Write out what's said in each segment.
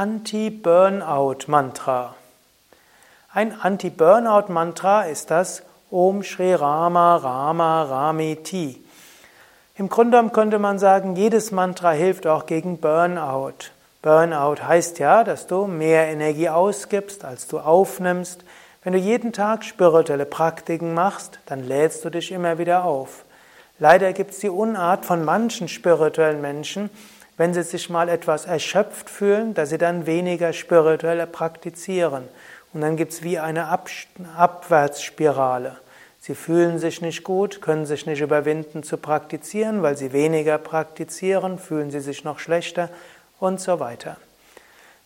Anti-Burnout-Mantra. Ein Anti-Burnout-Mantra ist das Om Shri Rama Rama Ramiti. Im Grunde genommen könnte man sagen, jedes Mantra hilft auch gegen Burnout. Burnout heißt ja, dass du mehr Energie ausgibst, als du aufnimmst. Wenn du jeden Tag spirituelle Praktiken machst, dann lädst du dich immer wieder auf. Leider gibt es die Unart von manchen spirituellen Menschen, wenn sie sich mal etwas erschöpft fühlen, dass sie dann weniger spirituell praktizieren. Und dann gibt es wie eine Ab Abwärtsspirale. Sie fühlen sich nicht gut, können sich nicht überwinden zu praktizieren, weil sie weniger praktizieren, fühlen sie sich noch schlechter und so weiter.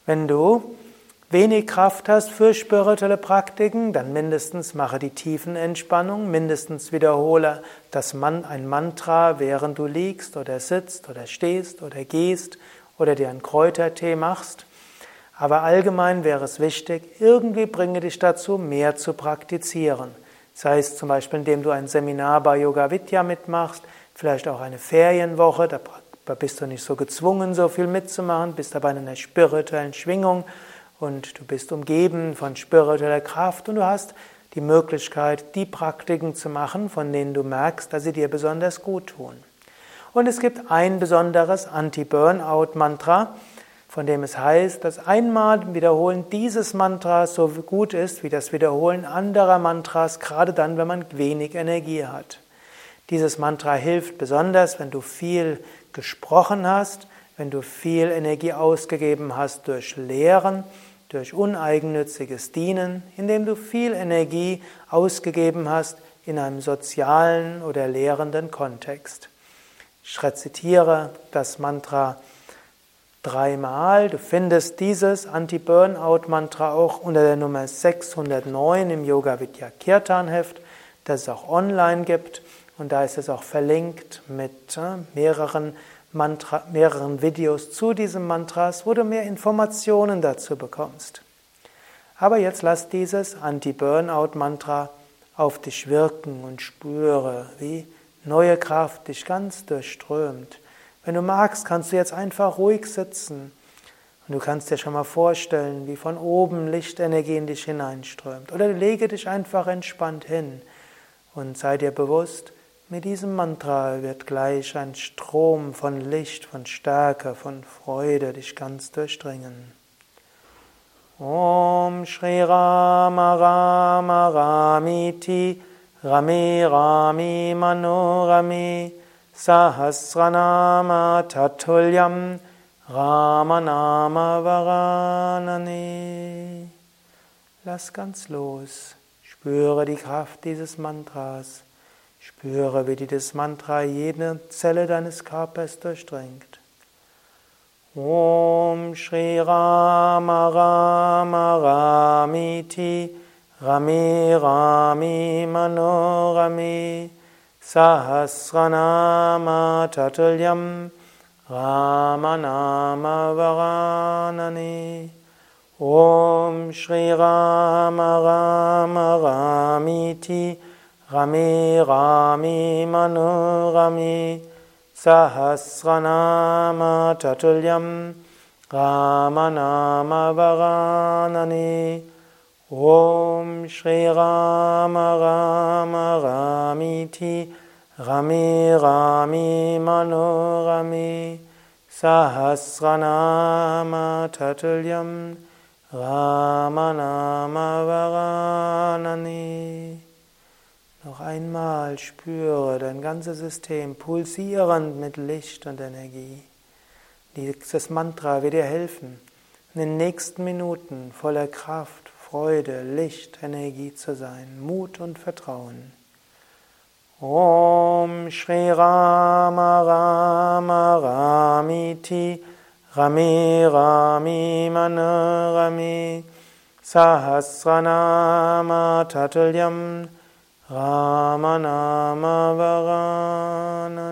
Wenn du wenig Kraft hast für spirituelle Praktiken, dann mindestens mache die tiefen Entspannung, mindestens wiederhole das Man ein Mantra, während du liegst oder sitzt oder stehst oder gehst oder dir einen Kräutertee machst. Aber allgemein wäre es wichtig, irgendwie bringe dich dazu, mehr zu praktizieren. Sei es zum Beispiel, indem du ein Seminar bei Yoga Vidya mitmachst, vielleicht auch eine Ferienwoche, da bist du nicht so gezwungen, so viel mitzumachen, bist aber in einer spirituellen Schwingung und du bist umgeben von spiritueller Kraft und du hast die Möglichkeit, die Praktiken zu machen, von denen du merkst, dass sie dir besonders gut tun. Und es gibt ein besonderes Anti-Burnout-Mantra, von dem es heißt, dass einmal Wiederholen dieses Mantras so gut ist wie das Wiederholen anderer Mantras, gerade dann, wenn man wenig Energie hat. Dieses Mantra hilft besonders, wenn du viel gesprochen hast, wenn du viel Energie ausgegeben hast durch Lehren, durch uneigennütziges Dienen, indem du viel Energie ausgegeben hast in einem sozialen oder lehrenden Kontext. Ich rezitiere das Mantra dreimal. Du findest dieses Anti-Burnout-Mantra auch unter der Nummer 609 im Yoga Vidya Kirtan Heft, das es auch online gibt. Und da ist es auch verlinkt mit äh, mehreren, Mantra, mehreren Videos zu diesem Mantras, wo du mehr Informationen dazu bekommst. Aber jetzt lass dieses Anti-Burnout-Mantra auf dich wirken und spüre, wie neue Kraft dich ganz durchströmt. Wenn du magst, kannst du jetzt einfach ruhig sitzen und du kannst dir schon mal vorstellen, wie von oben Lichtenergie in dich hineinströmt. Oder lege dich einfach entspannt hin und sei dir bewusst, mit diesem Mantra wird gleich ein Strom von Licht, von Stärke, von Freude dich ganz durchdringen. Om Shri Rama Rama Ramiti Rami Rami Manorami Sahasranama Tatulyam Ramanama Varanani Lass ganz los. Spüre die Kraft dieses Mantras. Spüre, wie dieses Mantra jede Zelle deines Körpers durchdringt. Om Shri Rama Rama Ramiti Rami Rami Manorami Sahasranama Tatulyam Ramanama Varanani Om Shri Rama Rama Ramiti Rami Rami Manu Rami Sahasranama Tatulyam Ramanama Varanani Om Shri Rama Rama Ramiti Rami Rami Manu Rami Sahasranama Tatulyam Ramanama Varanani noch einmal spüre dein ganzes System pulsierend mit Licht und Energie. Dieses Mantra wird dir helfen, in den nächsten Minuten voller Kraft, Freude, Licht, Energie zu sein, Mut und Vertrauen. Om Shri Rama Rama Ramiti Rami Rami Manarami Sahasranama Tatulyam Ramanama Varanani